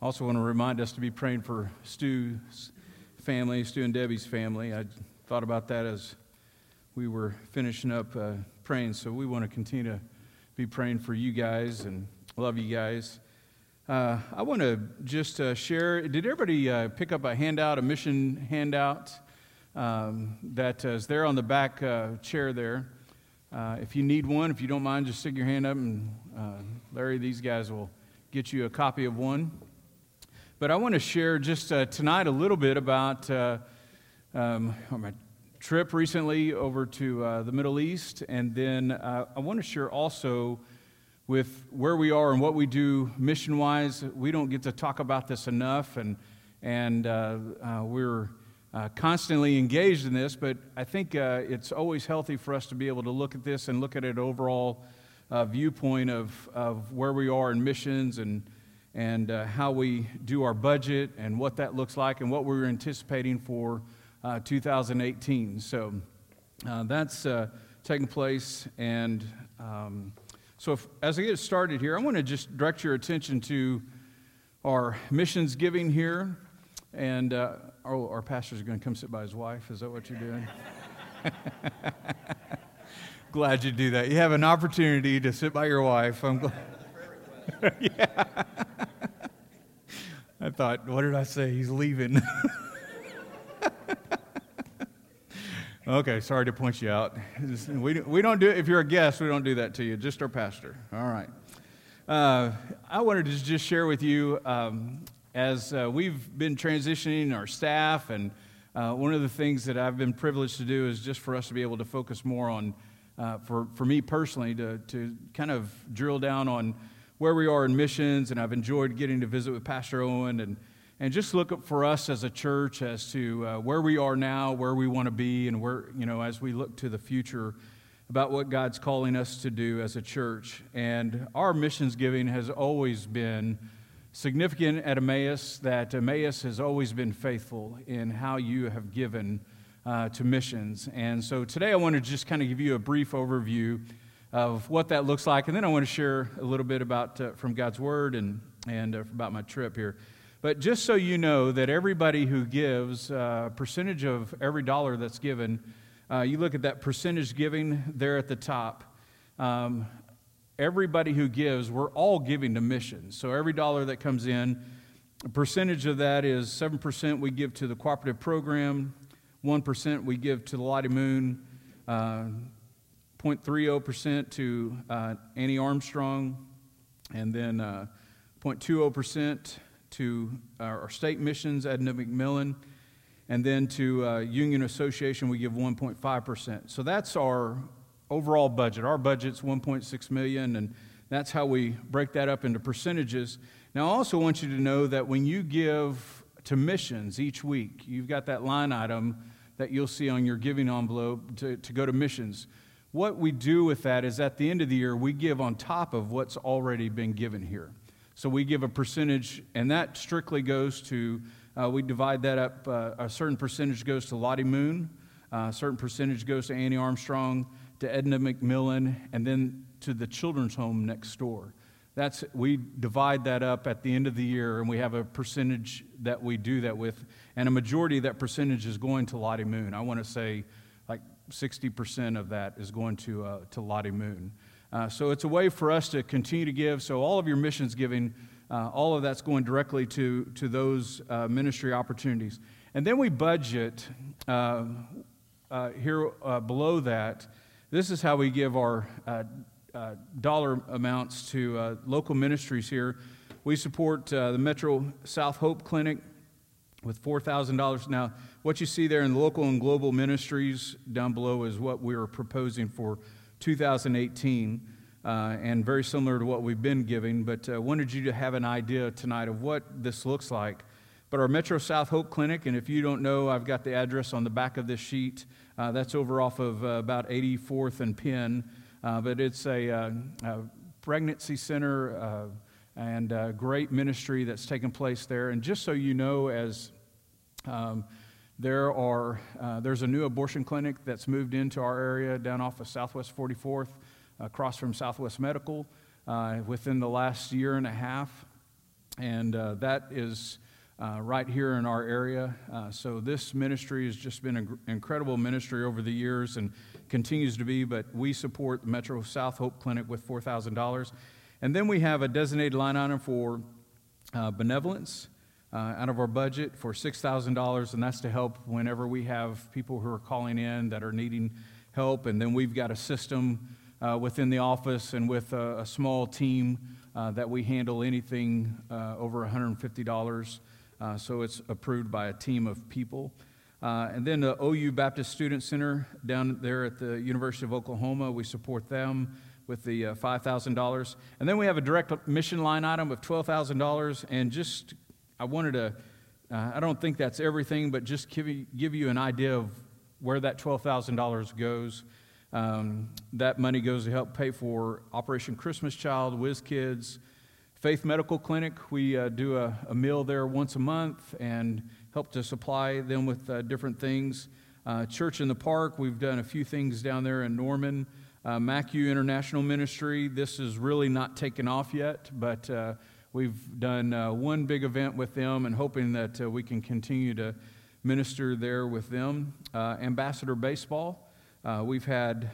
Also, want to remind us to be praying for Stu's family, Stu and Debbie's family. I thought about that as we were finishing up uh, praying. So we want to continue to be praying for you guys and love you guys. Uh, I want to just uh, share. Did everybody uh, pick up a handout, a mission handout um, that is there on the back uh, chair there? Uh, if you need one, if you don't mind, just stick your hand up, and Larry, these guys will get you a copy of one. But I want to share just uh, tonight a little bit about uh, um, my trip recently over to uh, the Middle East. And then uh, I want to share also with where we are and what we do mission wise. We don't get to talk about this enough, and, and uh, uh, we're constantly engaged in this. But I think it's always healthy for us to be able to look at this and look at it overall viewpoint of, of where we are in missions and and uh, how we do our budget and what that looks like and what we're anticipating for uh, 2018. So uh, that's uh, taking place. And um, so, if, as I get started here, I want to just direct your attention to our missions giving here. And uh, our, our pastor's going to come sit by his wife. Is that what you're doing? glad you do that. You have an opportunity to sit by your wife. I'm glad. yeah. I thought, what did I say? He's leaving. okay, sorry to point you out. We, we don't do it if you're a guest, we don't do that to you, just our pastor. All right. Uh, I wanted to just share with you um, as uh, we've been transitioning our staff, and uh, one of the things that I've been privileged to do is just for us to be able to focus more on, uh, for, for me personally, to, to kind of drill down on where we are in missions, and I've enjoyed getting to visit with Pastor Owen and, and just look up for us as a church as to uh, where we are now, where we want to be, and where, you know, as we look to the future about what God's calling us to do as a church. And our missions giving has always been significant at Emmaus, that Emmaus has always been faithful in how you have given uh, to missions. And so today I want to just kind of give you a brief overview of what that looks like. And then I want to share a little bit about uh, from God's Word and, and uh, about my trip here. But just so you know that everybody who gives uh, a percentage of every dollar that's given, uh, you look at that percentage giving there at the top. Um, everybody who gives, we're all giving to missions. So every dollar that comes in, a percentage of that is 7% we give to the cooperative program, 1% we give to the Lottie Moon, uh, 0.30% to uh, Annie Armstrong, and then uh, 0.20% to our state missions, Edna McMillan, and then to uh, Union Association, we give 1.5%. So that's our overall budget. Our budget's 1.6 million, and that's how we break that up into percentages. Now, I also want you to know that when you give to missions each week, you've got that line item that you'll see on your giving envelope to, to go to missions what we do with that is at the end of the year, we give on top of what's already been given here. So we give a percentage, and that strictly goes to, uh, we divide that up. Uh, a certain percentage goes to Lottie Moon, uh, a certain percentage goes to Annie Armstrong, to Edna McMillan, and then to the children's home next door. That's, we divide that up at the end of the year, and we have a percentage that we do that with, and a majority of that percentage is going to Lottie Moon. I want to say 60% of that is going to, uh, to Lottie Moon. Uh, so it's a way for us to continue to give. So all of your missions giving, uh, all of that's going directly to, to those uh, ministry opportunities. And then we budget uh, uh, here below that. This is how we give our dollar amounts to local ministries here. We support the Metro South Hope Clinic with $4,000. Now, what you see there in local and global ministries down below is what we are proposing for 2018, uh, and very similar to what we've been giving. But uh, wanted you to have an idea tonight of what this looks like. But our Metro South Hope Clinic, and if you don't know, I've got the address on the back of this sheet. Uh, that's over off of uh, about 84th and Penn. Uh, but it's a, uh, a pregnancy center and great ministry that's taken place there. And just so you know, as um, there are, uh, there's a new abortion clinic that's moved into our area down off of Southwest 44th, across from Southwest Medical, uh, within the last year and a half. and uh, that is uh, right here in our area. Uh, so this ministry has just been an incredible ministry over the years and continues to be, but we support the Metro South Hope Clinic with $4,000. And then we have a designated line item for uh, benevolence uh, out of our budget for $6,000, and that's to help whenever we have people who are calling in that are needing help. And then we've got a system uh, within the office and with a, a small team uh, that we handle anything uh, over $150. Uh, so it's approved by a team of people. And then the OU Baptist Student Center down there at the University of Oklahoma, we support them with the uh, $5,000. And then we have a direct mission line item of $12,000. And just, I wanted to, uh, I don't think that's everything, but just give you, give you an idea of where that $12,000 goes. Um, that money goes to help pay for Operation Christmas Child, Whiz Kids, Faith Medical Clinic, we uh, do a, a, meal there once a month and help to supply them with uh, different things. Uh, Church in the Park, we've done a few things down there in Norman. Uh, MACU International Ministry, this is really not taken off yet, but uh, we've done uh, one big event with them and hoping that uh, we can continue to minister there with them. Ambassador Baseball, we've had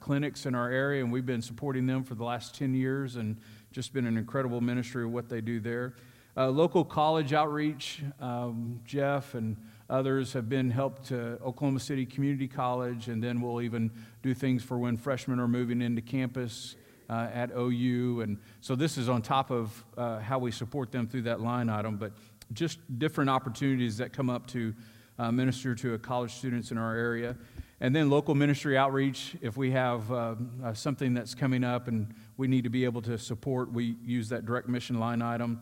clinics in our area and we've been supporting them for the last 10 years and just been an incredible ministry of what they do there. Uh, local college outreach, um, Jeff and others have been helped to Oklahoma City Community College, and then we'll even do things for when freshmen are moving into campus uh, at OU. And so this is on top of uh, how we support them through that line item, but just different opportunities that come up to uh, minister to college students in our area. And then local ministry outreach, if we have uh, uh, something that's coming up and we need to be able to support, we use that direct mission line item.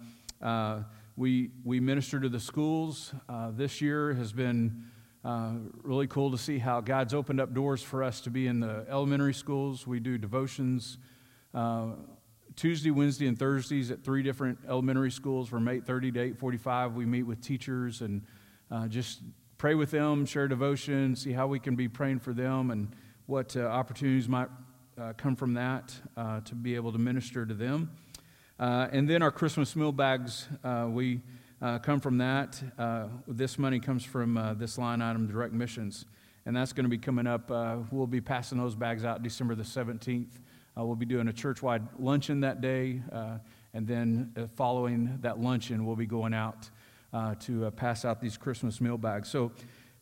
Uh, we, we minister to the schools. Uh, this year has been uh, really cool to see how God's opened up doors for us to be in the elementary schools. We do devotions uh, Tuesday, Wednesday, and Thursdays at three different elementary schools from 8.30 to 8.45. We meet with teachers and just pray with them, share devotion, see how we can be praying for them and what uh, opportunities might uh, come from that uh, to be able to minister to them. Uh, and then our Christmas meal bags, uh, we uh, come from that. this money comes from this line item, direct missions. And that's going to be coming up. we'll be passing those bags out December the 17th. we'll be doing a church-wide luncheon that day. and then following that luncheon, we'll be going out uh, to uh, pass out these Christmas meal bags. So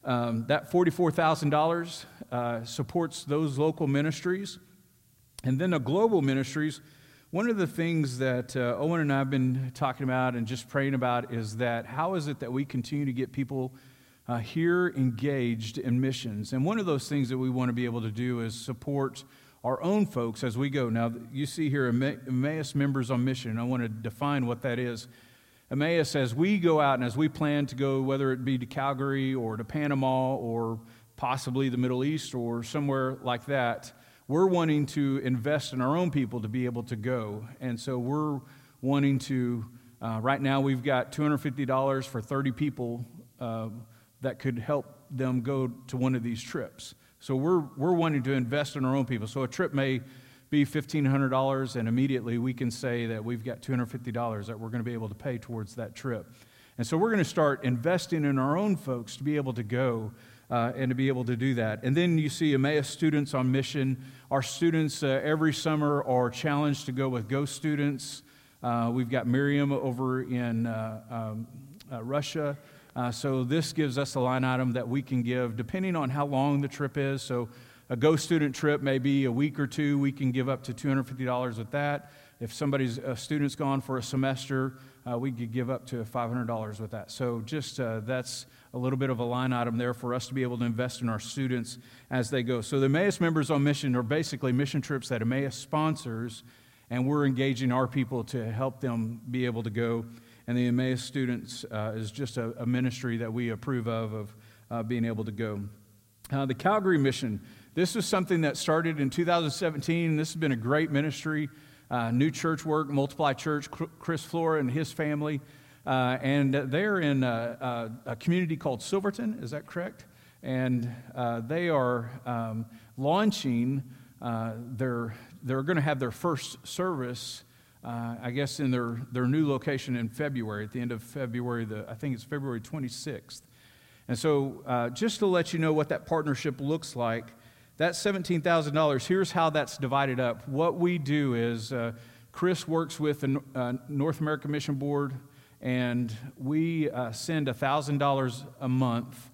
um, that $44,000 uh, supports those local ministries. And then the global ministries, one of the things that uh, Owen and I have been talking about and just praying about is that how is it that we continue to get people uh, here engaged in missions? And one of those things that we want to be able to do is support our own folks as we go. Now, you see here Emmaus members on mission. I want to define what that is. Emmaus, as we go out and as we plan to go, whether it be to Calgary or to Panama or possibly the Middle East or somewhere like that, we're wanting to invest in our own people to be able to go. And so we're wanting to, uh, right now, we've got $250 for 30 people uh, that could help them go to one of these trips. So we're, we're wanting to invest in our own people. So a trip may be $1,500, and immediately we can say that we've got $250 that we're going to be able to pay towards that trip. And so we're going to start investing in our own folks to be able to go uh, and to be able to do that. And then you see Emmaus students on mission. Our students uh, every summer are challenged to go with Go students. Uh, we've got Miriam over in uh, um, uh, Russia. Uh, so this gives us a line item that we can give depending on how long the trip is. So a Go student trip may be a week or two. We can give up to $250 with that. If somebody's a student's gone for a semester, we could give up to $500 with that. So just that's a little bit of a line item there for us to be able to invest in our students as they go. So the Emmaus members on mission are basically mission trips that Emmaus sponsors, and we're engaging our people to help them be able to go. And the Emmaus students uh, is just a, a, ministry that we approve of, of uh, being able to go. Uh, the Calgary mission this was something that started in 2017. This has been a great ministry, uh, new church work, Multiply Church, Chris Flora and his family. Uh, and they're in a, a, a, community called Silverton, is that correct? And uh, they are um, launching uh, their, they're going to have their first service uh, I guess, in their, their new location in February, at the end of February, the, I think it's February 26th. And so, uh, just to let you know what that partnership looks like, that $17,000, here's how that's divided up. What we do is uh, Chris works with the North American Mission Board, and we uh, send $1,000 a month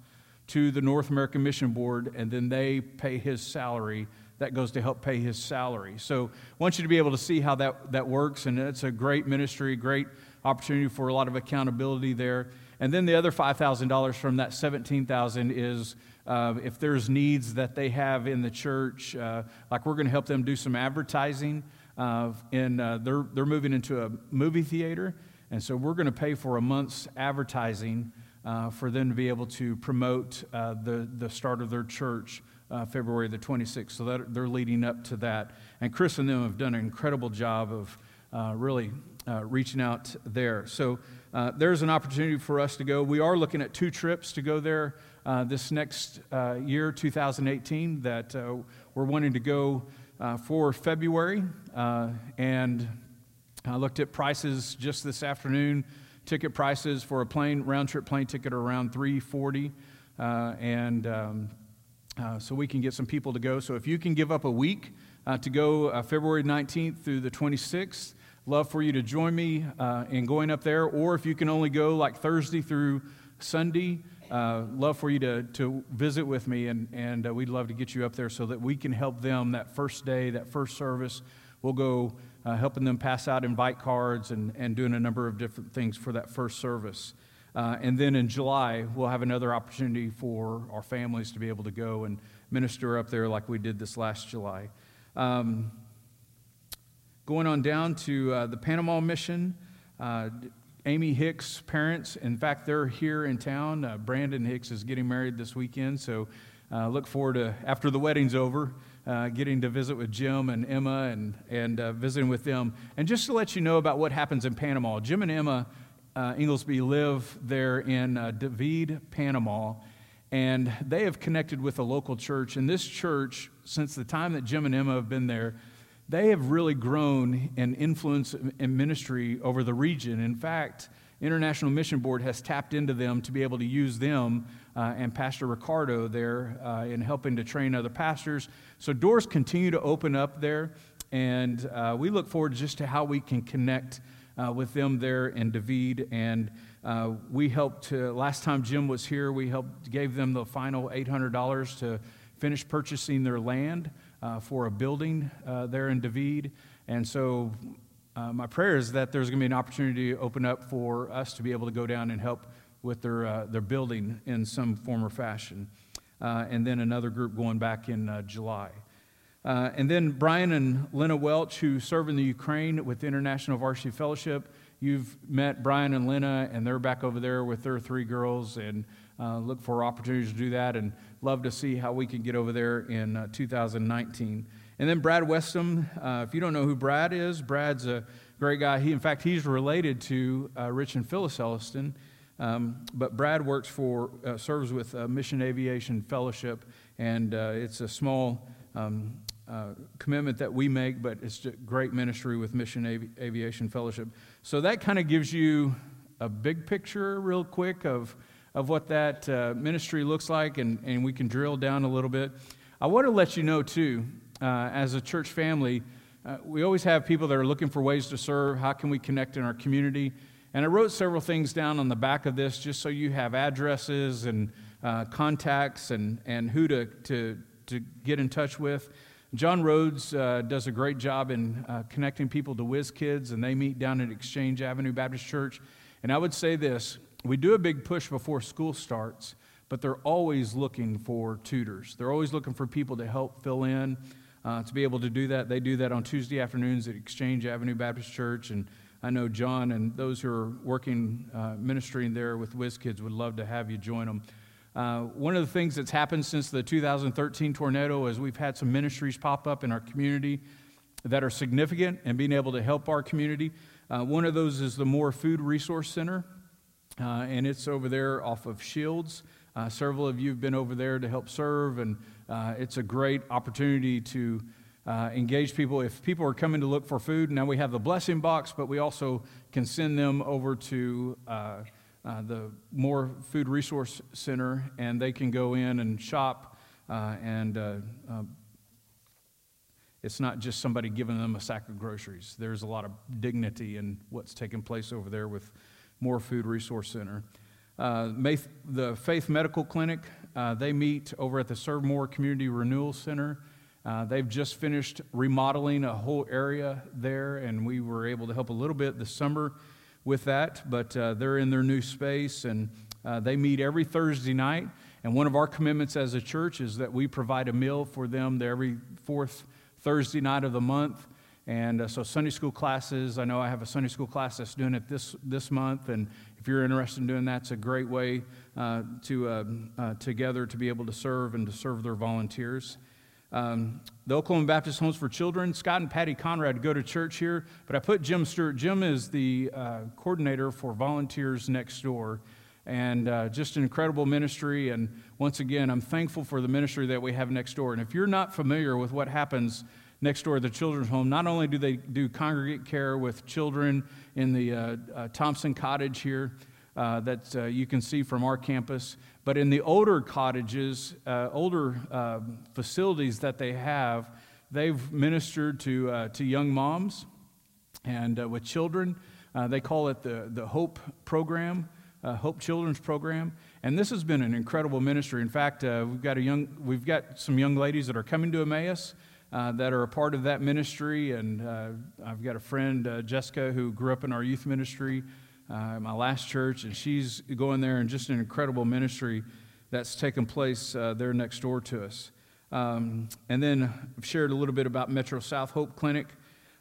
to the North American Mission Board, and then they pay his salary. That goes to help pay his salary. So I want you to be able to see how that, that works, and it's a great ministry, great opportunity for a lot of accountability there. And then the other $5,000 from that 17000 is uh, if there's needs that they have in the church, uh, like we're going to help them do some advertising. Uh, and uh, they're, they're moving into a movie theater. And so we're going to pay for a month's advertising uh, for them to be able to promote uh, the, the start of their church February the 26th. So that, they're leading up to that. And Chris and them have done an incredible job of really reaching out there. So there's an opportunity for us to go. We are looking at two trips to go there uh, this next uh, year, 2018, that uh, we're wanting to go uh, for February. Uh, and I looked at prices just this afternoon. Ticket prices for a plane round trip plane ticket are around 340, and um, so we can get some people to go. So if you can give up a week to go February 19th through the 26th, love for you to join me in going up there. Or if you can only go like Thursday through Sunday uh, love for you to, to visit with me, and, and uh, we'd love to get you up there so that we can help them that first day, that first service. We'll go uh, helping them pass out invite cards and, and doing a number of different things for that first service. Uh, and then in July, we'll have another opportunity for our families to be able to go and minister up there like we did this last July. Um, going on down to uh, the Panama mission. Uh, Amy Hicks' parents, in fact, they're here in town. Uh, Brandon Hicks is getting married this weekend, so uh, look forward to, after the wedding's over, uh, getting to visit with Jim and Emma and, and uh, visiting with them. And just to let you know about what happens in Panama, Jim and Emma uh, Inglesby live there in uh, David, Panama, and they have connected with a local church. And this church, since the time that Jim and Emma have been there, they have really grown in influence and ministry over the region. In fact, International Mission Board has tapped into them to be able to use them uh, and Pastor Ricardo there uh, in helping to train other pastors. So doors continue to open up there, and uh, we look forward just to how we can connect uh, with them there in David. And uh, we helped to, last time Jim was here, we helped gave them the final $800 to finish purchasing their land uh, for a building there in David. And so my prayer is that there's going to be an opportunity to open up for us to be able to go down and help with their, uh, their building in some form or fashion. Uh, and then another group going back in uh, July. and then Brian and Lena Welch, who serve in the Ukraine with International Varsity Fellowship. You've met Brian and Lena, and they're back over there with their three girls, and look for opportunities to do that. And love to see how we can get over there in uh, 2019. And then Brad Westham, uh, if you don't know who Brad is, Brad's a great guy. He, in fact, he's related to uh, Rich and Phyllis Elliston. Um, but Brad works for, uh, serves with uh, Mission Aviation Fellowship, and uh, it's a small um, commitment that we make, but it's a great ministry with Mission Avi- Aviation Fellowship. So that kind of gives you a big picture, real quick, of of what that uh, ministry looks like, and, and we can drill down a little bit. I want to let you know, too, uh, as a church family, uh, we always have people that are looking for ways to serve. How can we connect in our community? And I wrote several things down on the back of this just so you have addresses and uh, contacts and, and who to, to, to get in touch with. John Rhodes uh, does a great job in uh, connecting people to Whiz Kids, and they meet down at Exchange Avenue Baptist Church. And I would say this we do a big push before school starts, but they're always looking for tutors. They're always looking for people to help fill in. Uh, to be able to do that, they do that on Tuesday afternoons at Exchange Avenue Baptist Church. And I know John and those who are working uh, ministering there with Whiz Kids would love to have you join them. Uh, one of the things that's happened since the 2013 tornado is we've had some ministries pop up in our community that are significant and being able to help our community. Uh, one of those is the Moore Food Resource Center. Uh, and it's over there off of Shields. Uh, several of you have been over there to help serve, and uh, it's a great opportunity to uh, engage people. If people are coming to look for food, now we have the blessing box, but we also can send them over to uh, uh, the Moore Food Resource Center, and they can go in and shop. Uh, and uh, uh, it's not just somebody giving them a sack of groceries. There's a lot of dignity in what's taking place over there with Moore Food Resource Center. the Faith Medical Clinic, they meet over at the Serve Moore Community Renewal Center. Uh, they've just finished remodeling a whole area there, and we were able to help a little bit this summer with that. But uh, they're in their new space, and uh, they meet every Thursday night. And one of our commitments as a church is that we provide a meal for them every fourth Thursday night of the month. And uh, so, Sunday school classes, I know I have a Sunday school class that's doing it this, this month. And if you're interested in doing that, it's a great way uh, to uh, together to be able to serve and to serve their volunteers. Um, the Oklahoma Baptist Homes for Children, Scott and Patty Conrad go to church here, but I put Jim Stewart. Jim is the uh, coordinator for Volunteers Next Door, and uh, just an incredible ministry. And once again, I'm thankful for the ministry that we have next door. And if you're not familiar with what happens next door at the children's home, not only do they do congregate care with children in the uh, uh Thompson Cottage here, uh, that uh, you can see from our campus. But in the older cottages, uh, older uh, facilities that they have, they've ministered to, uh, to young moms and uh, with children. they call it the, the Hope Program. Hope Children's Program, and this has been an incredible ministry. In fact, we've got a young, we've got some young ladies that are coming to Emmaus uh, that are a part of that ministry. And uh, I've got a friend, uh, Jessica, who grew up in our youth ministry uh, my last church, and she's going there and just an incredible ministry that's taken place uh, there next door to us. Um, and then I've shared a little bit about Metro South Hope Clinic.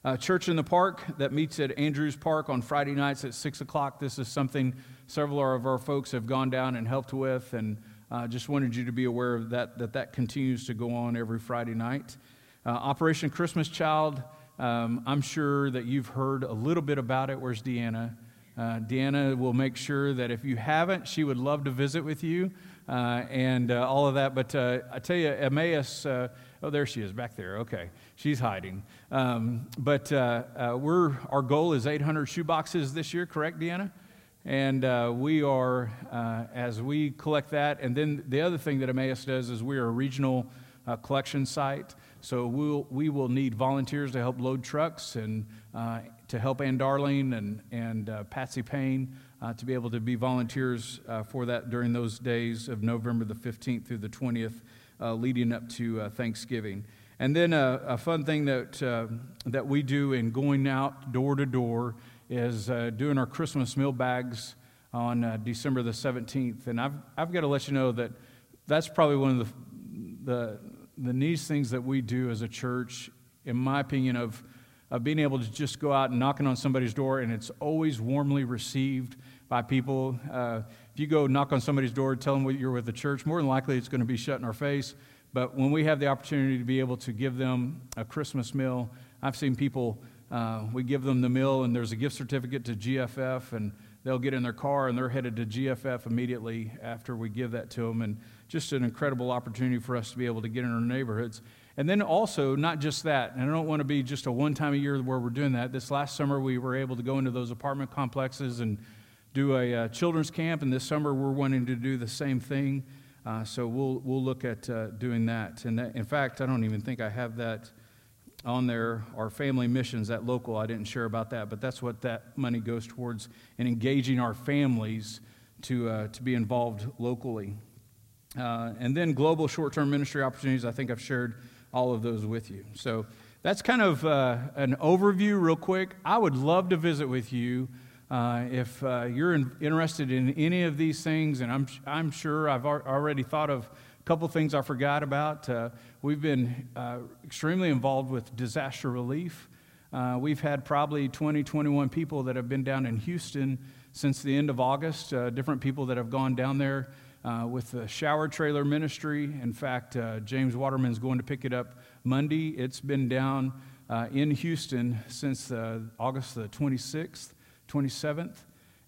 Uh, Church in the Park that meets at Andrews Park on Friday nights at 6 o'clock. This is something several of our folks have gone down and helped with, and uh, just wanted you to be aware of that, that that continues to go on every Friday night. Uh, Operation Christmas Child, um, I'm sure that you've heard a little bit about it. Where's Deanna? Uh, Deanna will make sure that if you haven't, she would love to visit with you uh, and uh, all of that. But uh, I tell you, Emmaus, uh, oh, there she is back there. Okay, she's hiding. Um, but uh, we're, our goal is 800 shoeboxes this year, correct, Deanna? And we are, as we collect that, and then the other thing that Emmaus does is we are a regional collection site. So we'll, we will need volunteers to help load trucks and to help Ann Darling and, and uh, Patsy Payne uh, to be able to be volunteers uh, for that during those days of November the 15th through the 20th, uh, leading up to uh, Thanksgiving. And then a fun thing that, that we do in going out door to door is doing our Christmas meal bags on December the 17th. And I've, I've got to let you know that that's probably one of the, the, the neatest things that we do as a church, in my opinion, of of being able to just go out and knocking on somebody's door, and it's always warmly received by people. Uh, if you go knock on somebody's door, tell them you're with the church, more than likely it's going to be shut in our face. But when we have the opportunity to be able to give them a Christmas meal, I've seen people, uh, we give them the meal, and there's a gift certificate to GFF, and they'll get in their car and they're headed to GFF immediately after we give that to them. And just an incredible opportunity for us to be able to get in our neighborhoods. And then also, not just that, and I don't want to be just a one time a year where we're doing that. This last summer, we were able to go into those apartment complexes and do a uh, children's camp, and this summer, we're wanting to do the same thing. Uh, so we'll, we'll look at uh, doing that. And that, in fact, I don't even think I have that on there. Our family missions, that local, I didn't share about that, but that's what that money goes towards in engaging our families to, uh, to be involved locally. Uh, and then global short term ministry opportunities, I think I've shared all of those with you. So that's kind of uh, an overview, real quick. I would love to visit with you. Uh, if uh, you're in, interested in any of these things, and I'm, I'm sure I've ar- already thought of a couple things I forgot about. Uh, we've been uh, extremely involved with disaster relief. Uh, we've had probably 20, 21 people that have been down in Houston since the end of August, different people that have gone down there uh, with the shower trailer ministry. In fact, uh, James Waterman's going to pick it up Monday. It's been down uh, in Houston since uh, August the 26th, 27th.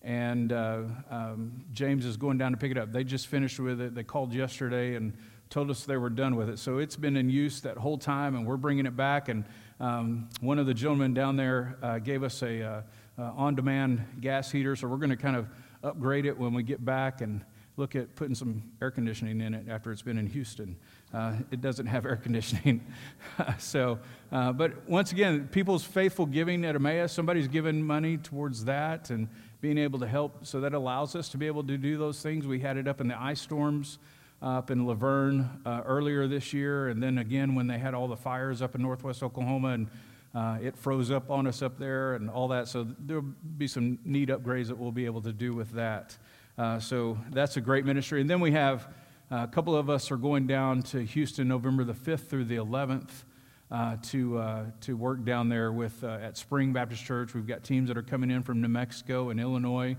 And uh, um, James is going down to pick it up. They just finished with it. They called yesterday and told us they were done with it. So it's been in use that whole time, and we're bringing it back. And um, one of the gentlemen down there uh, gave us a on-demand gas heater, so we're going to kind of upgrade it when we get back and look at putting some air conditioning in it after it's been in Houston. Uh, it doesn't have air conditioning. so, uh, but once again, people's faithful giving at Emmaus, somebody's given money towards that and being able to help. So that allows us to be able to do those things. We had it up in the ice storms uh, up in Laverne uh, earlier this year, and then again when they had all the fires up in northwest Oklahoma and uh, it froze up on us up there and all that. So there'll be some neat upgrades that we'll be able to do with that. Uh, so that's a great ministry. And then we have uh, a couple of us are going down to Houston November the 5th through the 11th uh, to, uh, to work down there with, uh, at Spring Baptist Church. We've got teams that are coming in from New Mexico and Illinois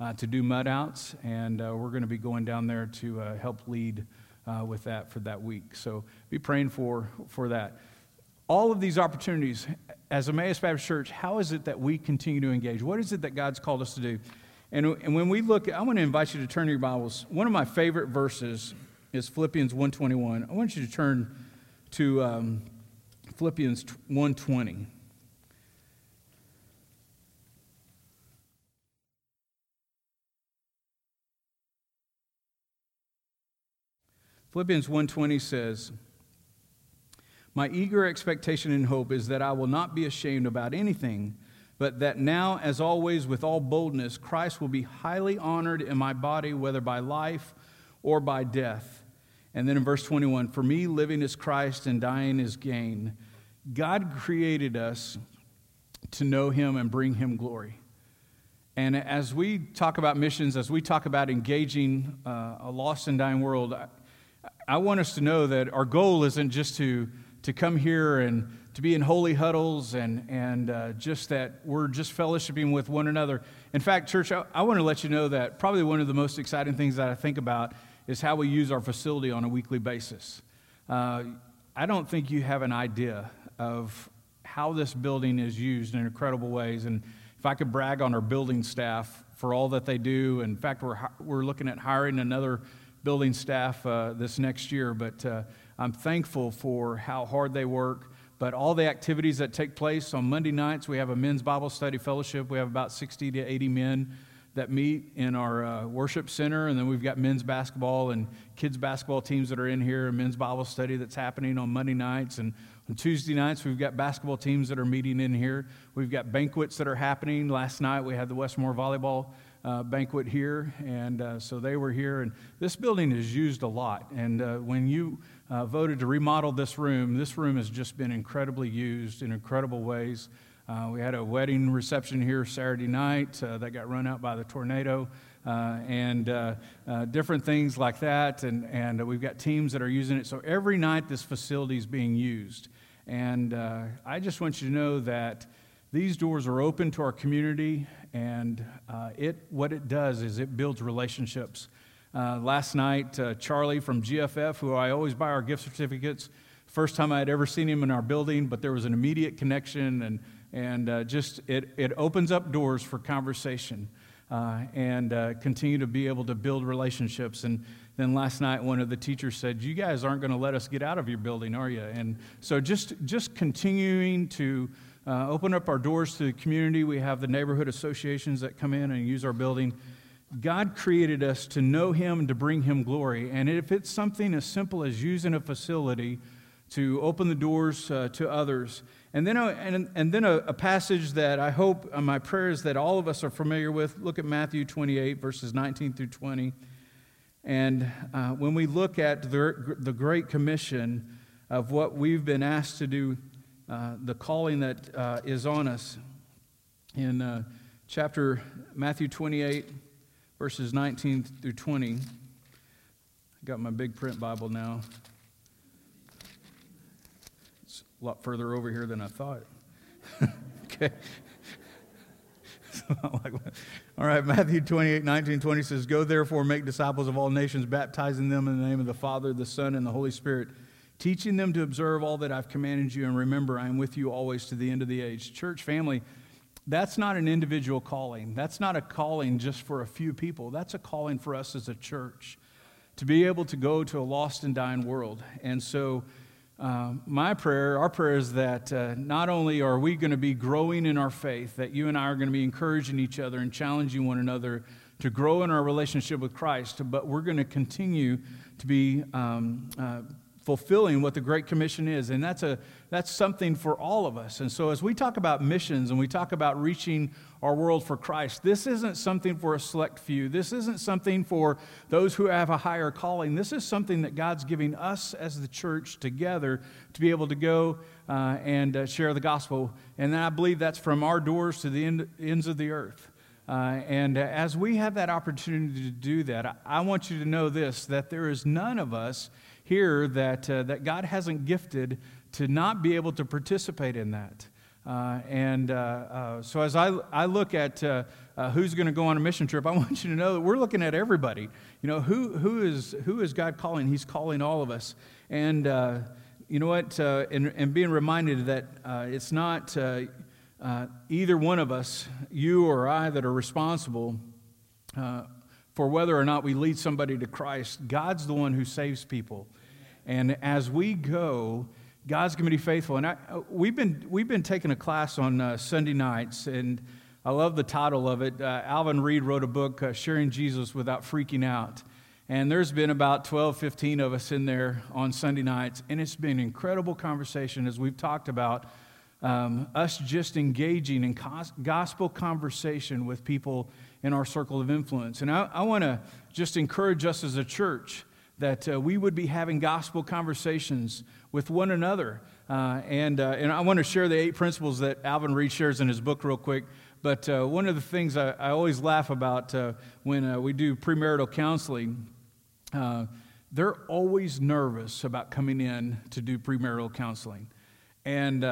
uh, to do mud outs, and we're going to be going down there to help lead with that for that week. So be praying for, for that. All of these opportunities, as Emmaus Baptist Church, how is it that we continue to engage? What is it that God's called us to do? And, and when we look, I want to invite you to turn to your Bibles. One of my favorite verses is Philippians 121. I want you to turn to um, Philippians 120. Philippians 1:20 says, "My eager expectation and hope is that I will not be ashamed about anything, but that now, as always, with all boldness, Christ will be highly honored in my body, whether by life or by death. And then in verse 21 For me, living is Christ and dying is gain. God created us to know Him and bring Him glory. And as we talk about missions, as we talk about engaging uh, a lost and dying world, I, I want us to know that our goal isn't just to, to come here and to be in holy huddles and, and uh, just that we're just fellowshipping with one another. In fact, church, I, I want to let you know that probably one of the most exciting things that I think about is how we use our facility on a weekly basis. Uh, I don't think you have an idea of how this building is used in incredible ways. And if I could brag on our building staff for all that they do, in fact, we're, we're looking at hiring another building staff uh, this next year, but uh, I'm thankful for how hard they work but all the activities that take place on Monday nights, we have a men's Bible study fellowship. We have about 60 to 80 men that meet in our uh, worship center. And then we've got men's basketball and kids' basketball teams that are in here, and men's Bible study that's happening on Monday nights. And on Tuesday nights, we've got basketball teams that are meeting in here. We've got banquets that are happening. Last night, we had the Westmoore Volleyball uh, banquet here, and uh, so they were here. And this building is used a lot. And uh, when you uh, voted to remodel this room, this room has just been incredibly used in incredible ways. Uh, we had a wedding reception here Saturday night uh, that got run out by the tornado. and different things like that, and, and we've got teams that are using it. So every night, this facility is being used. And I just want you to know that these doors are open to our community, and uh, it, what it does is it builds relationships. Uh, last night, uh, Charlie from GFF, who I always buy our gift certificates, first time I had ever seen him in our building, but there was an immediate connection, and, and uh, just it, it opens up doors for conversation. Uh, and uh, continue to be able to build relationships. And then last night, one of the teachers said, "You guys aren't going to let us get out of your building, are you?" And so, just just continuing to uh, open up our doors to the community. We have the neighborhood associations that come in and use our building. God created us to know Him and to bring Him glory. And if it's something as simple as using a facility to open the doors uh, to others, and then, a, and, and then a, a, passage that I hope, uh, my prayer is that all of us are familiar with. Look at Matthew 28, verses 19 through 20. And uh, when we look at the, the Great Commission of what we've been asked to do uh, the calling that uh, is on us in uh, chapter Matthew 28, verses 19 through 20. I got my big print Bible now. It's a lot further over here than I thought. okay. all right, Matthew 28, 19, 20 says, Go therefore, make disciples of all nations, baptizing them in the name of the Father, the Son, and the Holy Spirit teaching them to observe all that I've commanded you, and remember, I am with you always to the end of the age. Church family, that's not an individual calling. That's not a calling just for a few people. That's a calling for us as a church to be able to go to a lost and dying world. And so, uh, my prayer, our prayer is that uh, not only are we going to be growing in our faith, that you and I are going to be encouraging each other and challenging one another to grow in our relationship with Christ, but we're going to continue to be um, uh, fulfilling what the Great Commission is. And that's, a, that's something for all of us. And so, as we talk about missions and we talk about reaching our world for Christ, this isn't something for a select few. This isn't something for those who have a higher calling. This is something that God's giving us as the church together to be able to go uh, and uh, share the gospel. And I believe that's from our doors to the end, ends of the earth. Uh, and as we have that opportunity to do that, I, I want you to know this that there is none of us here that, uh, that God hasn't gifted to not be able to participate in that. Uh, and uh, uh so, as I, I look at uh, uh, who's going to go on a mission trip, I want you to know that we're looking at everybody. You know, who, who, is, who is God calling? He's calling all of us. And you know what? and, and being reminded that it's not either one of us, you or I, that are responsible for whether or not we lead somebody to Christ. God's the one who saves people. And as we go, God's going to be faithful. And I, we've, been, we've been taking a class on uh, Sunday nights, and I love the title of it. Uh, Alvin Reid wrote a book, uh, Sharing Jesus Without Freaking Out. And there's been about 12, 15 of us in there on Sunday nights, and it's been incredible conversation as we've talked about um, us just engaging in gospel conversation with people in our circle of influence. And I, I want to just encourage us as a church that uh, we would be having gospel conversations with one another. Uh, and, uh, and I want to share the eight principles that Alvin Reid shares in his book, real quick. But uh, one of the things I, I always laugh about uh, when uh, we do premarital counseling, they're always nervous about coming in to do premarital counseling. And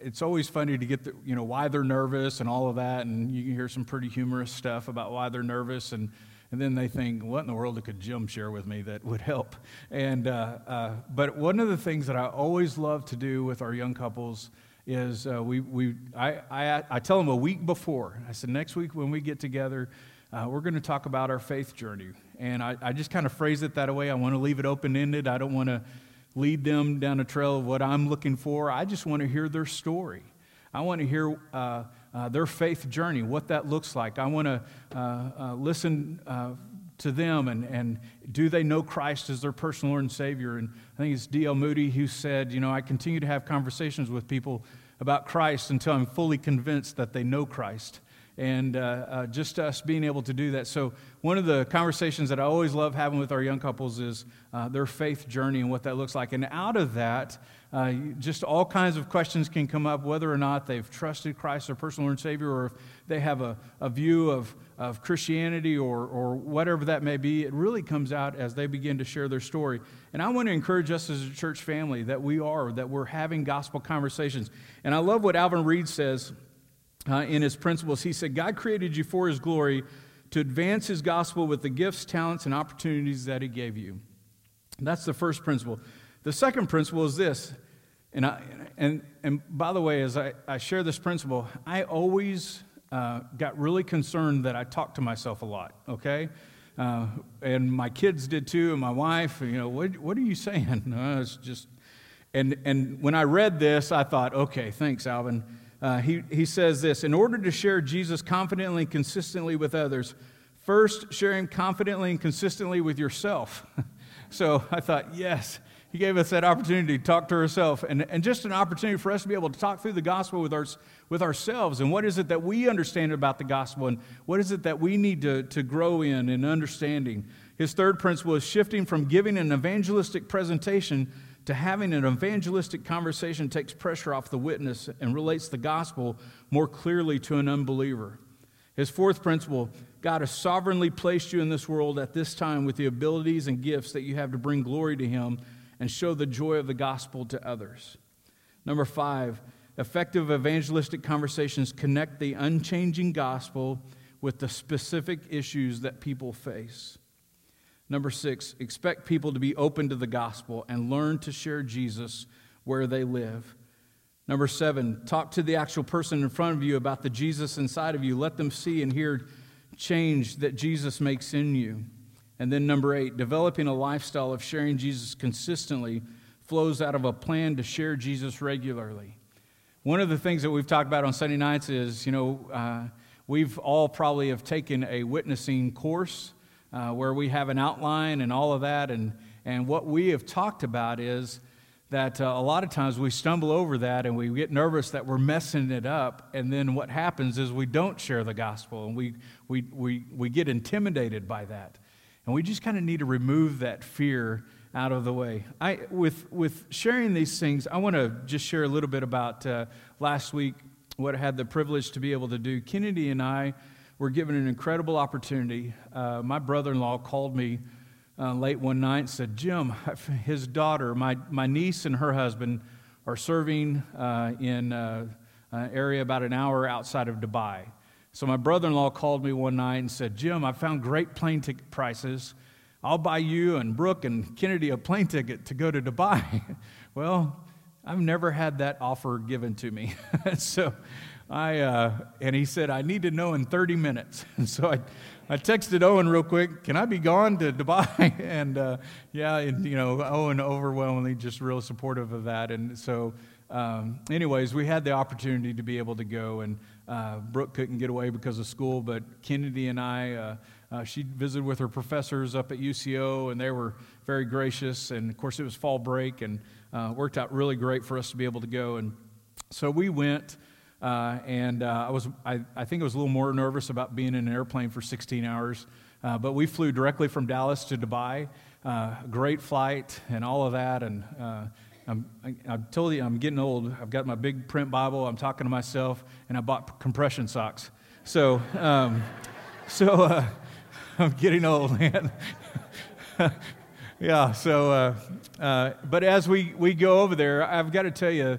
it's always funny to get the, you know, why they're nervous and all of that. And you can hear some pretty humorous stuff about why they're nervous. And and then they think, what in the world could Jim share with me that would help? And, uh, uh, but one of the things that I always love to do with our young couples is uh, we, we, I, I, I tell them a week before, I said, next week when we get together, uh, we're going to talk about our faith journey. And I, I just kind of phrase it that way. I want to leave it open ended. I don't want to lead them down a trail of what I'm looking for. I just want to hear their story. I want to hear uh, uh, their faith journey, what that looks like. I want to uh, uh, listen uh, to them and, and do they know Christ as their personal Lord and Savior? And I think it's D.L. Moody who said, You know, I continue to have conversations with people about Christ until I'm fully convinced that they know Christ. And uh, uh, just us being able to do that. So, one of the conversations that I always love having with our young couples is their faith journey and what that looks like. And out of that, uh, just all kinds of questions can come up whether or not they've trusted Christ, their personal Lord and Savior, or if they have a, a view of, of Christianity or, or whatever that may be. It really comes out as they begin to share their story. And I want to encourage us as a church family that we are, that we're having gospel conversations. And I love what Alvin Reid says uh, in his principles. He said, God created you for his glory to advance his gospel with the gifts, talents, and opportunities that he gave you. That's the first principle. The second principle is this and, I, and, and by the way, as I, I share this principle, I always uh, got really concerned that I talked to myself a lot, okay? Uh, and my kids did too, and my wife, you know, what, what are you saying? No, it's just, and, and when I read this, I thought, okay, thanks, Alvin. Uh, he, he says this In order to share Jesus confidently and consistently with others, first share him confidently and consistently with yourself. so I thought, yes, he gave us that opportunity to talk to ourselves and, and just an opportunity for us to be able to talk through the gospel with, our, with ourselves and what is it that we understand about the gospel and what is it that we need to, to grow in in understanding. His third principle is shifting from giving an evangelistic presentation to having an evangelistic conversation takes pressure off the witness and relates the gospel more clearly to an unbeliever. His fourth principle God has sovereignly placed you in this world at this time with the abilities and gifts that you have to bring glory to Him and show the joy of the gospel to others. Number five, effective evangelistic conversations connect the unchanging gospel with the specific issues that people face. Number six, expect people to be open to the gospel and learn to share Jesus where they live. Number seven, talk to the actual person in front of you about the Jesus inside of you. Let them see and hear change that Jesus makes in you. And then number eight, developing a lifestyle of sharing Jesus consistently flows out of a plan to share Jesus regularly. One of the things that we've talked about on Sunday nights is, you know, uh, we've all probably have taken a witnessing course uh, where we have an outline and all of that. And, and what we have talked about is that uh, a lot of times we stumble over that and we get nervous that we're messing it up. And then what happens is we don't share the gospel and we, we, we, we get intimidated by that. And we just kind of need to remove that fear out of the way. I, with, with sharing these things, I want to just share a little bit about uh, last week, what I had the privilege to be able to do. Kennedy and I were given an incredible opportunity. Uh, my brother in law called me uh, late one night and said, Jim, his daughter, my, my niece and her husband, are serving uh, in uh, an area about an hour outside of Dubai. So my brother in law called me one night and said, Jim, I found great plane ticket prices. I'll buy you and Brooke and Kennedy a plane ticket to go to Dubai. well, I've never had that offer given to me. so I, uh, and he said, I need to know in 30 minutes. And so I, I texted Owen real quick, can I be gone to Dubai? and uh, yeah, and, you know, Owen overwhelmingly just real supportive of that. And so, um, anyways, we had the opportunity to be able to go, and uh, Brooke couldn't get away because of school, but Kennedy and I, uh, uh, she visited with her professors up at UCO, and they were very gracious. And of course, it was fall break, and uh, worked out really great for us to be able to go. And so we went. Uh, and I was, I, I, think I was a little more nervous about being in an airplane for 16 hours. But we flew directly from Dallas to Dubai. Uh, great flight and all of that. And uh, I'm, I, I told you I'm getting old. I've got my big print Bible. I'm talking to myself, and I bought compression socks. So, um, so uh, I'm getting old, man. yeah. So, but as we we go over there, I've got to tell you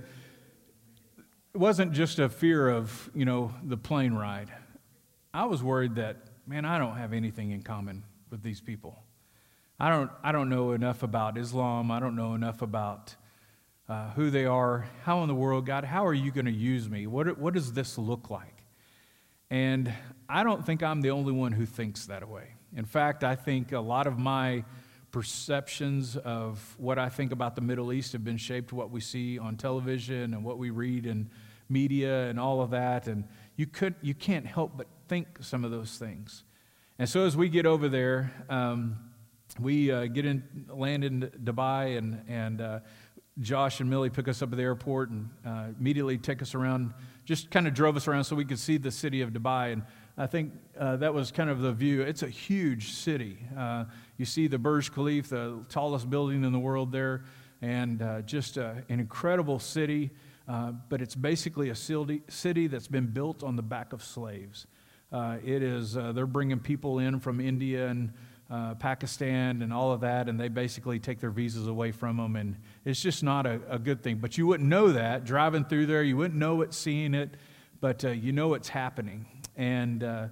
it wasn't just a fear of, you know, the plane ride. I was worried that, man, I don't have anything in common with these people. I don't, I don't know enough about Islam. I don't know enough about uh, who they are. How in the world, God, how are you going to use me? What, what does this look like? And I don't think I'm the only one who thinks that way. In fact, I think a lot of my perceptions of what I think about the Middle East have been shaped what we see on television and what we read in media and all of that. And you, could, you can't help but think some of those things. And so as we get over there, um, we uh, get in, land in Dubai, and, and uh, Josh and Millie pick us up at the airport and uh, immediately take us around, just kind of drove us around so we could see the city of Dubai. And I think uh, that was kind of the view. It's a huge city. Uh, you see the Burj Khalifa, the tallest building in the world there, and uh, just uh, an incredible city. Uh, but it's basically a city, that's been built on the back of slaves. It is, they're bringing people in from India and Pakistan and all of that, and they basically take their visas away from them. And it's just not a, a good thing. But you wouldn't know that driving through there. You wouldn't know it seeing it, but you know it's happening. And uh,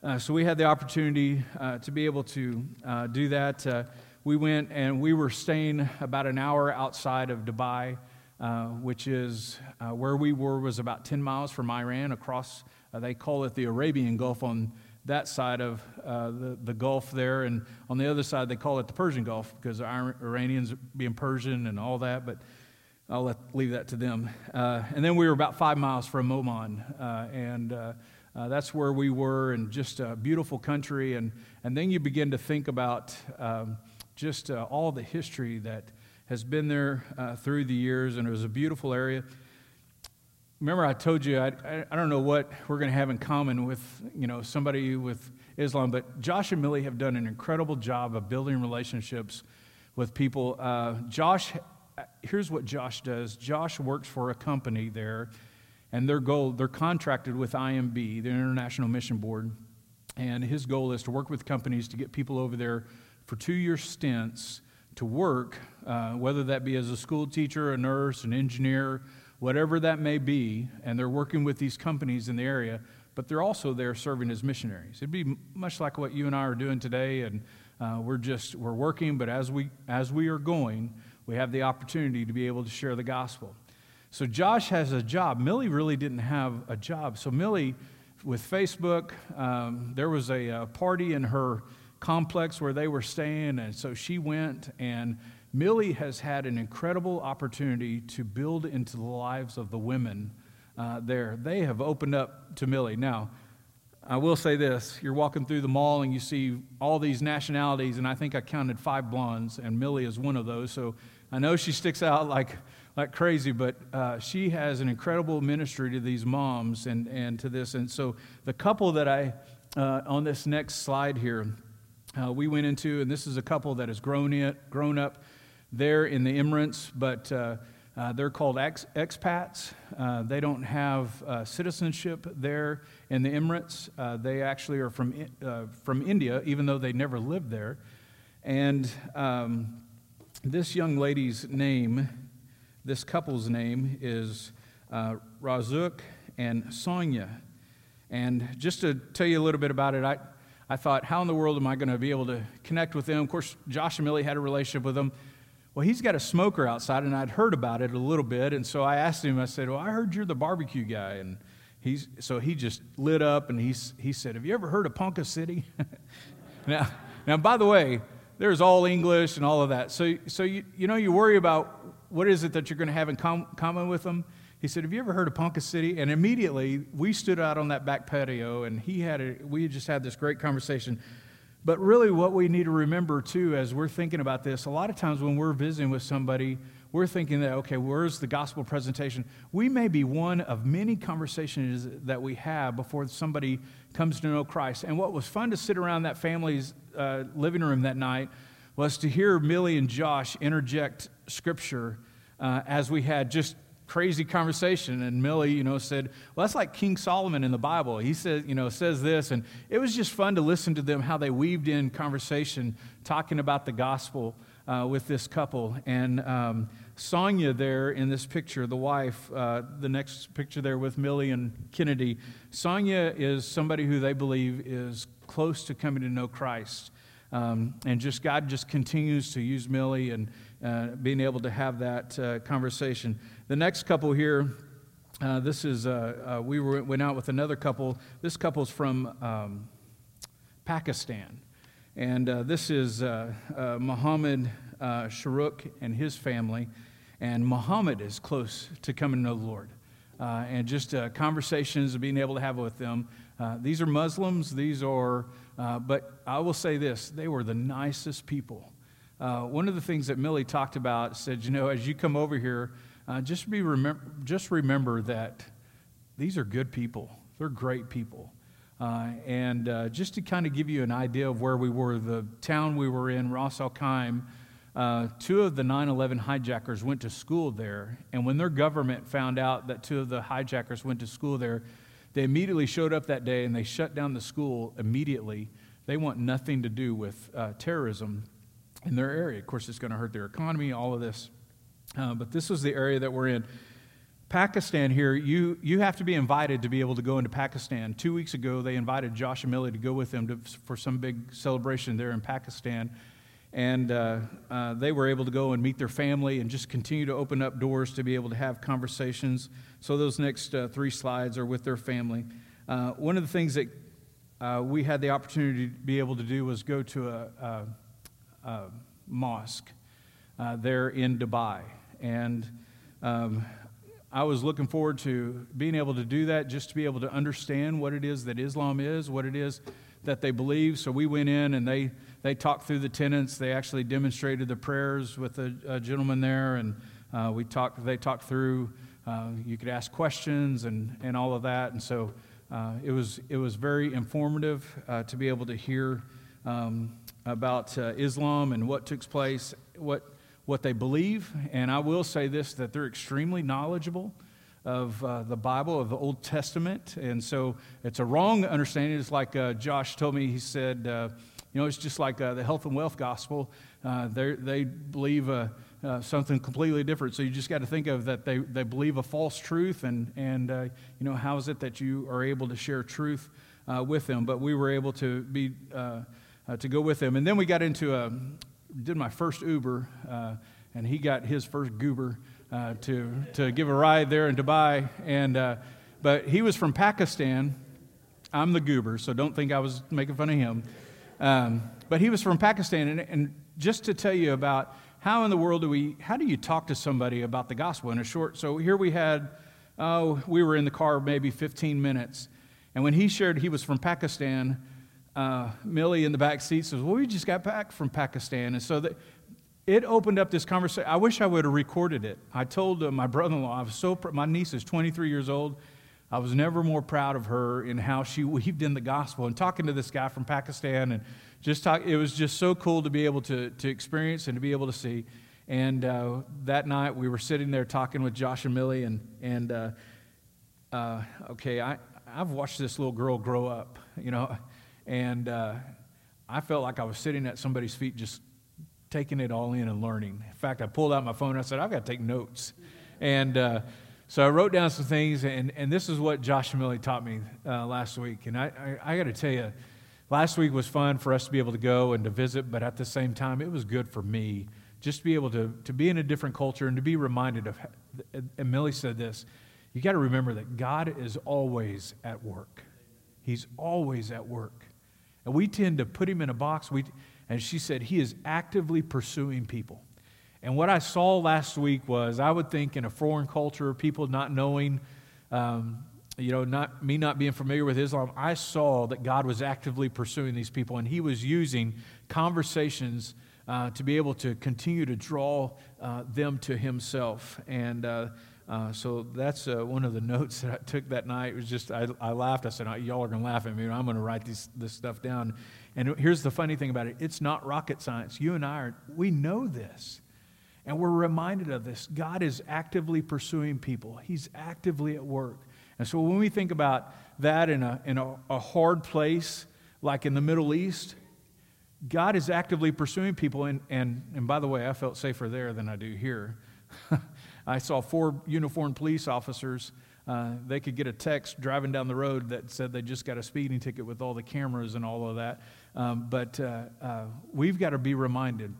uh, so we had the opportunity uh, to be able to uh, do that. Uh, we went and we were staying about an hour outside of Dubai, uh, which is where we were was about 10 miles from Iran across, they call it the Arabian Gulf on that side of the, the Gulf there. And on the other side, they call it the Persian Gulf because Iranians being Persian and all that. But I'll let, leave that to them. and then we were about five miles from Oman. and uh, that's where we were, and just a beautiful country. And, and then you begin to think about um, just uh, all the history that has been there uh, through the years, and it was a beautiful area. Remember, I told you I, I, I don't know what we're going to have in common with you know somebody with Islam, but Josh and Millie have done an incredible job of building relationships with people. Uh, Josh, here's what Josh does. Josh works for a company there and their goal, they're contracted with IMB, the International Mission Board, and his goal is to work with companies to get people over there for two year stints to work, uh, whether that be as a school teacher, a nurse, an engineer, whatever that may be, and they're working with these companies in the area, but they're also there serving as missionaries. It'd be much like what you and I are doing today, and uh, we're just we're working, but as we as we are going, we have the opportunity to be able to share the gospel. So Josh has a job. Millie really didn't have a job. So Millie, with Facebook, um, there was a, a, party in her complex where they were staying, and so she went. And Millie has had an incredible opportunity to build into the lives of the women uh, there. They have opened up to Millie. Now, I will say this you're walking through the mall and you see all these nationalities, and I think I counted five blondes, and Millie is one of those. So I know she sticks out like, like crazy, but uh, she has an incredible ministry to these moms and, and to this. And so the couple that I, uh, on this next slide here, uh, we went into, and this is a couple that has grown, it, grown up there in the Emirates, but uh, uh, they're called ex- expats. Uh, they don't have uh, citizenship there in the Emirates. Uh, they actually are from, uh, from India, even though they never lived there. And um, this young lady's name, this couple's name, is Razuk and Sonia. And just to tell you a little bit about it, I, I thought, how in the world am I going to be able to connect with them? Of course, Josh and Millie had a relationship with them. Well, he's got a smoker outside, and I'd heard about it a little bit. And so I asked him, I said, Well, I heard you're the barbecue guy. And he's, so he just lit up and he's, he said, Have you ever heard of Ponca City? now, now, by the way, there's all English and all of that. So, so you, you know, you worry about what is it that you're going to have in com- common with them. He said, Have you ever heard of Ponca City? And immediately we stood out on that back patio and he had a, we just had this great conversation. But really, what we need to remember too, as we're thinking about this, a lot of times when we're visiting with somebody, we're thinking that, okay, where's the gospel presentation? We may be one of many conversations that we have before somebody comes to know Christ. And what was fun to sit around that family's uh, living room that night was to hear Millie and Josh interject scripture uh, as we had just crazy conversation. And Millie, you know, said, Well, that's like King Solomon in the Bible. He says, you know, says this. And it was just fun to listen to them, how they weaved in conversation, talking about the gospel uh, with this couple. And um, Sonia there in this picture, the wife, uh, the next picture there with Millie and Kennedy. Sonia is somebody who they believe is close to coming to know Christ. Um, and just God just continues to use Millie and uh, being able to have that uh, conversation. The next couple here, uh, this is, uh, uh, we were, went out with another couple. This couple's from um, Pakistan. And uh, this is uh, Muhammad Sharuk and his family. And Muhammad is close to coming to know the Lord. and just conversations and being able to have with them. these are Muslims, these are, but I will say this they were the nicest people. Uh, one of the things that Millie talked about said, you know, as you come over here, uh, just, be remember, just remember that these are good people. They're great people. Uh, and uh, just to kind of give you an idea of where we were, the town we were in, Ras Al Khaimah, uh, two of the 9 11 hijackers went to school there. And when their government found out that two of the hijackers went to school there, they immediately showed up that day and they shut down the school immediately. They want nothing to do with uh, terrorism in their area. Of course, it's going to hurt their economy, all of this. Uh, but this is the area that we're in. Pakistan here, you, you have to be invited to be able to go into Pakistan. Two weeks ago, they invited Josh and Millie to go with them to, for some big celebration there in Pakistan. And uh, uh, they were able to go and meet their family and just continue to open up doors to be able to have conversations. So, those next uh, three slides are with their family. Uh, one of the things that uh, we had the opportunity to be able to do was go to a, a, a mosque there in Dubai. And um, I was looking forward to being able to do that, just to be able to understand what it is that Islam is, what it is that they believe. So we went in and they, they talked through the tenets. They actually demonstrated the prayers with a, a gentleman there, and uh, we talked. They talked through. Uh, you could ask questions and, and all of that, and so uh, it was it was very informative uh, to be able to hear um, about uh, Islam and what took place, what what they believe. And I will say this that they're extremely knowledgeable of uh, the Bible, of the Old Testament. And so it's a wrong understanding. It's like uh, Josh told me, he said, uh, you know, it's just like uh, the health and wealth gospel. Uh, they believe uh, something completely different. So you just got to think of that they, they believe a false truth. And, and you know, how is it that you are able to share truth with them? But we were able to be. to go with them. And then we got into a, did my first Uber, uh, and he got his first goober uh, to, to give a ride there in Dubai. And, uh, but he was from Pakistan. I'm the goober, so don't think I was making fun of him. Um, but he was from Pakistan. And, and just to tell you about how in the world do we, how do you talk to somebody about the gospel in a short? So here we had, oh, we were in the car maybe 15 minutes. And when he shared he was from Pakistan, uh, Millie in the back seat says, Well, we just got back from Pakistan. And so that, it opened up this conversation. I wish I would have recorded it. I told uh, my brother in law, I was so, pr- my niece is 23 years old. I was never more proud of her in how she weaved in the gospel and talking to this guy from Pakistan and just talk. It was just so cool to be able to, to experience and to be able to see. And uh, that night we were sitting there talking with Josh and Millie, and, and uh, uh, okay, I, I've watched this little girl grow up, you know, and uh, I felt like I was sitting at somebody's feet just taking it all in and learning. In fact, I pulled out my phone and I said, I've got to take notes. And uh, so I wrote down some things, and, and this is what Josh Millie taught me uh, last week. And I, I, I got to tell you, last week was fun for us to be able to go and to visit, but at the same time, it was good for me just to be able to, to be in a different culture and to be reminded of, and Millie said this, you got to remember that God is always at work. He's always at work. And we tend to put him in a box. We, and she said, He is actively pursuing people. And what I saw last week was I would think in a foreign culture, people not knowing, um, you know, not, me not being familiar with Islam, I saw that God was actively pursuing these people and He was using conversations uh, to be able to continue to draw uh, them to Himself. And uh, uh so that's uh, one of the notes that I took that night. It was just, I, I laughed. I said, Y'all are going to laugh at me. I'm going to write this, this stuff down. And here's the funny thing about it it's not rocket science. You and I, are, we know this. And we're reminded of this. God is actively pursuing people, He's actively at work. And so when we think about that in a, in a, a hard place like in the Middle East, God is actively pursuing people. And, and, and by the way, I felt safer there than I do here. I saw four uniformed police officers uh, they could get a text driving down the road that said they just got a speeding ticket with all the cameras and all of that. Um, but uh, uh, we've got to be reminded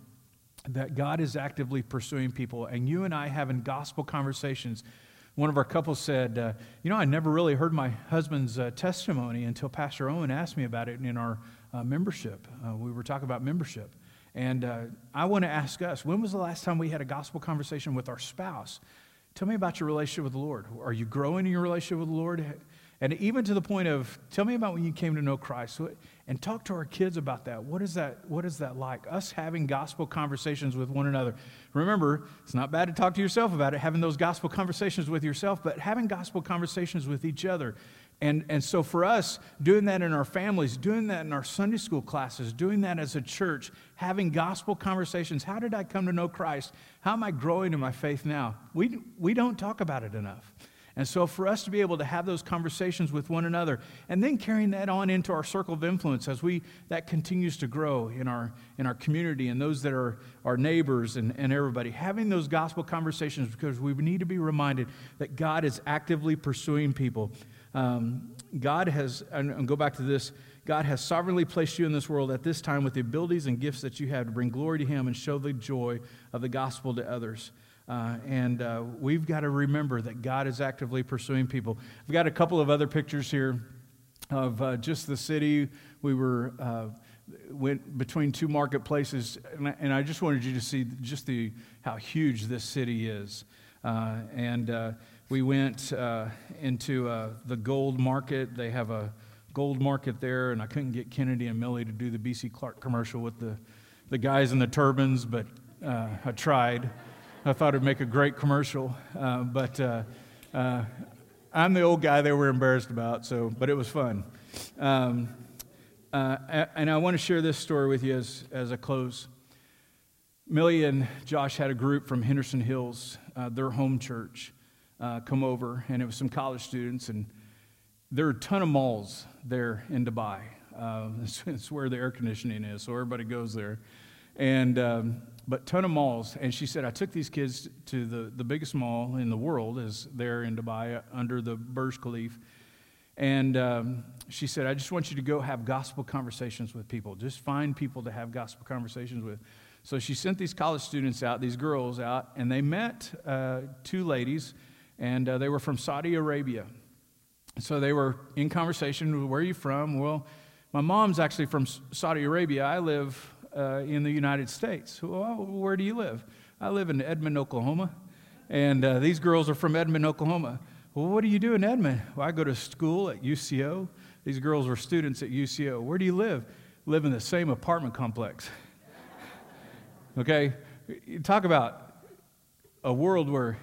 that God is actively pursuing people, and you and I having gospel conversations. One of our couples said, uh, You know, I never really heard my husband's uh, testimony until Pastor Owen asked me about it in our membership. we were talking about membership. And uh, I want to ask us when was the last time we had a gospel conversation with our spouse? Tell me about your relationship with the Lord. Are you growing in your relationship with the Lord? And even to the point of, tell me about when you came to know Christ. And talk to our kids about that. What is that, what is that like? Us having gospel conversations with one another. Remember, it's not bad to talk to yourself about it, having those gospel conversations with yourself, but having gospel conversations with each other. And, and so for us, doing that in our families, doing that in our Sunday school classes, doing that as a church, having gospel conversations. How did I come to know Christ? How am I growing in my faith now? We, we don't talk about it enough. And so, for us to be able to have those conversations with one another and then carrying that on into our circle of influence as we, that continues to grow in our, in our community and those that are our neighbors and, and everybody, having those gospel conversations because we need to be reminded that God is actively pursuing people. Um, God has, and go back to this, God has sovereignly placed you in this world at this time with the abilities and gifts that you have to bring glory to Him and show the joy of the gospel to others. Uh, and uh, we've got to remember that God is actively pursuing people. We've got a couple of other pictures here of uh, just the city. We were uh, went between two marketplaces, and I, and I, just wanted you to see just the how huge this city is. Uh, and uh, we went into the gold market. They have a gold market there, and I couldn't get Kennedy and Millie to do the BC Clark commercial with the the guys in the turbans, but I tried. I thought it'd make a great commercial, uh, but uh, uh, I'm the old guy they were embarrassed about. So, but it was fun. Um, uh, and I want to share this story with you as, as a close. Millie and Josh had a group from Henderson Hills, uh, their home church, uh, come over, and it was some college students. And there are a ton of malls there in Dubai. it's, it's, where the air conditioning is, so everybody goes there. And um, but ton of malls. And she said, I took these kids to the, the biggest mall in the world, is there in Dubai under the Burj Khalifa. And um, she said, I just want you to go have gospel conversations with people. Just find people to have gospel conversations with. So she sent these college students out, these girls out, and they met uh, two ladies, and uh, they were from Saudi Arabia. So they were in conversation, where are you from? Well, my mom's actually from Saudi Arabia. I live uh, in the United States. Well, where do you live? I live in Edmond, Oklahoma. And uh, these girls are from Edmond, Oklahoma. Well, what do you do in Edmond? Well, I go to school at UCO. These girls were students at UCO. Where do you live? Live in the same apartment complex. okay? Talk about a world where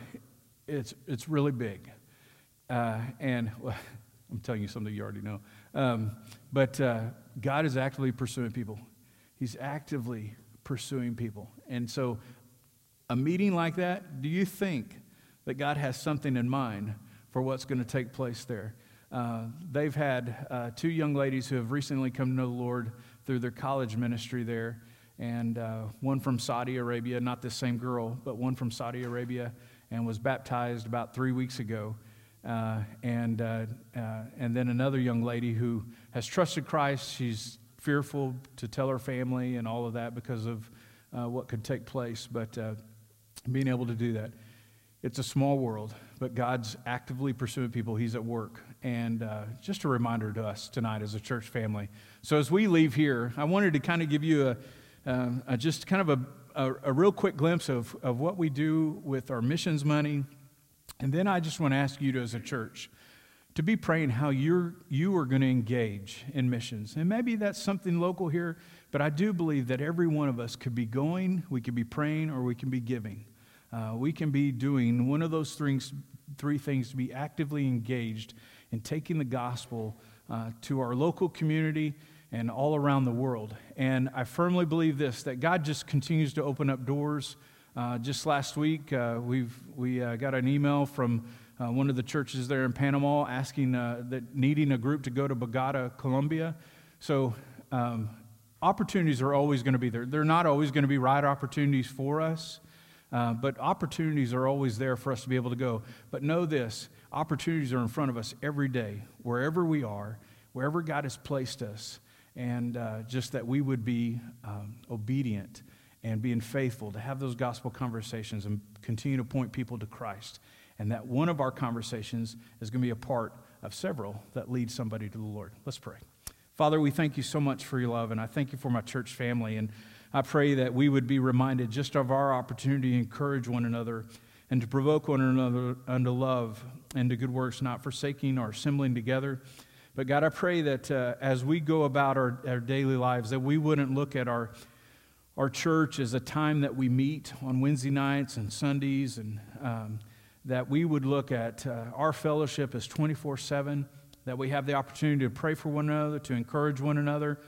it's, it's really big. Uh, and well, I'm telling you something you already know. Um, but uh, God is actively pursuing people. He's actively pursuing people. And so, a meeting like that, do you think that God has something in mind for what's going to take place there? Uh, they've had uh, two young ladies who have recently come to know the Lord through their college ministry there, and uh, one from Saudi Arabia, not the same girl, but one from Saudi Arabia, and was baptized about three weeks ago. Uh, and, uh, uh, and then another young lady who has trusted Christ. She's fearful to tell her family and all of that because of uh, what could take place, but uh, being able to do that. It's a small world, but God's actively pursuing people. He's at work. And uh, just a reminder to us tonight as a church family. So, as we leave here, I wanted to kind of give you a, a just kind of a, a, a real quick glimpse of, of what we do with our missions money and then I just want to ask you to, as a church to be praying how you're, you are going to engage in missions. And maybe that's something local here, but I do believe that every one of us could be going, we could be praying, or we can be giving. Uh, we can be doing one of those things, three things to be actively engaged in taking the gospel uh, to our local community and all around the world. And I firmly believe this that God just continues to open up doors. Uh, just last week, uh, we've, we uh, got an email from uh, one of the churches there in Panama asking uh, that needing a group to go to Bogota, Colombia. So um, opportunities are always going to be there. They're not always going to be right opportunities for us, uh, but opportunities are always there for us to be able to go. But know this opportunities are in front of us every day, wherever we are, wherever God has placed us, and just that we would be um, obedient and being faithful to have those gospel conversations and continue to point people to Christ. And that one of our conversations is going to be a part of several that lead somebody to the Lord. Let's pray. Father, we thank you so much for your love, and I thank you for my church family. And I pray that we would be reminded just of our opportunity to encourage one another and to provoke one another unto love and to good works, not forsaking or assembling together. But God, I pray that uh, as we go about our, our daily lives, that we wouldn't look at our our church as a time that we meet on Wednesday nights and Sundays, and um, that we would look at uh, our fellowship as 24 7, that we have the opportunity to pray for one another, to encourage one another,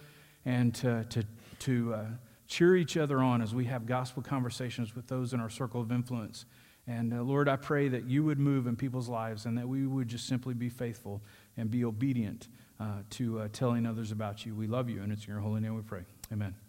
and to, to, to uh, cheer each other on as we have gospel conversations with those in our circle of influence. And uh, Lord, I pray that you would move in people's lives and that we would just simply be faithful and be obedient uh, to uh, telling others about you. We love you, and it's in your holy name we pray. Amen.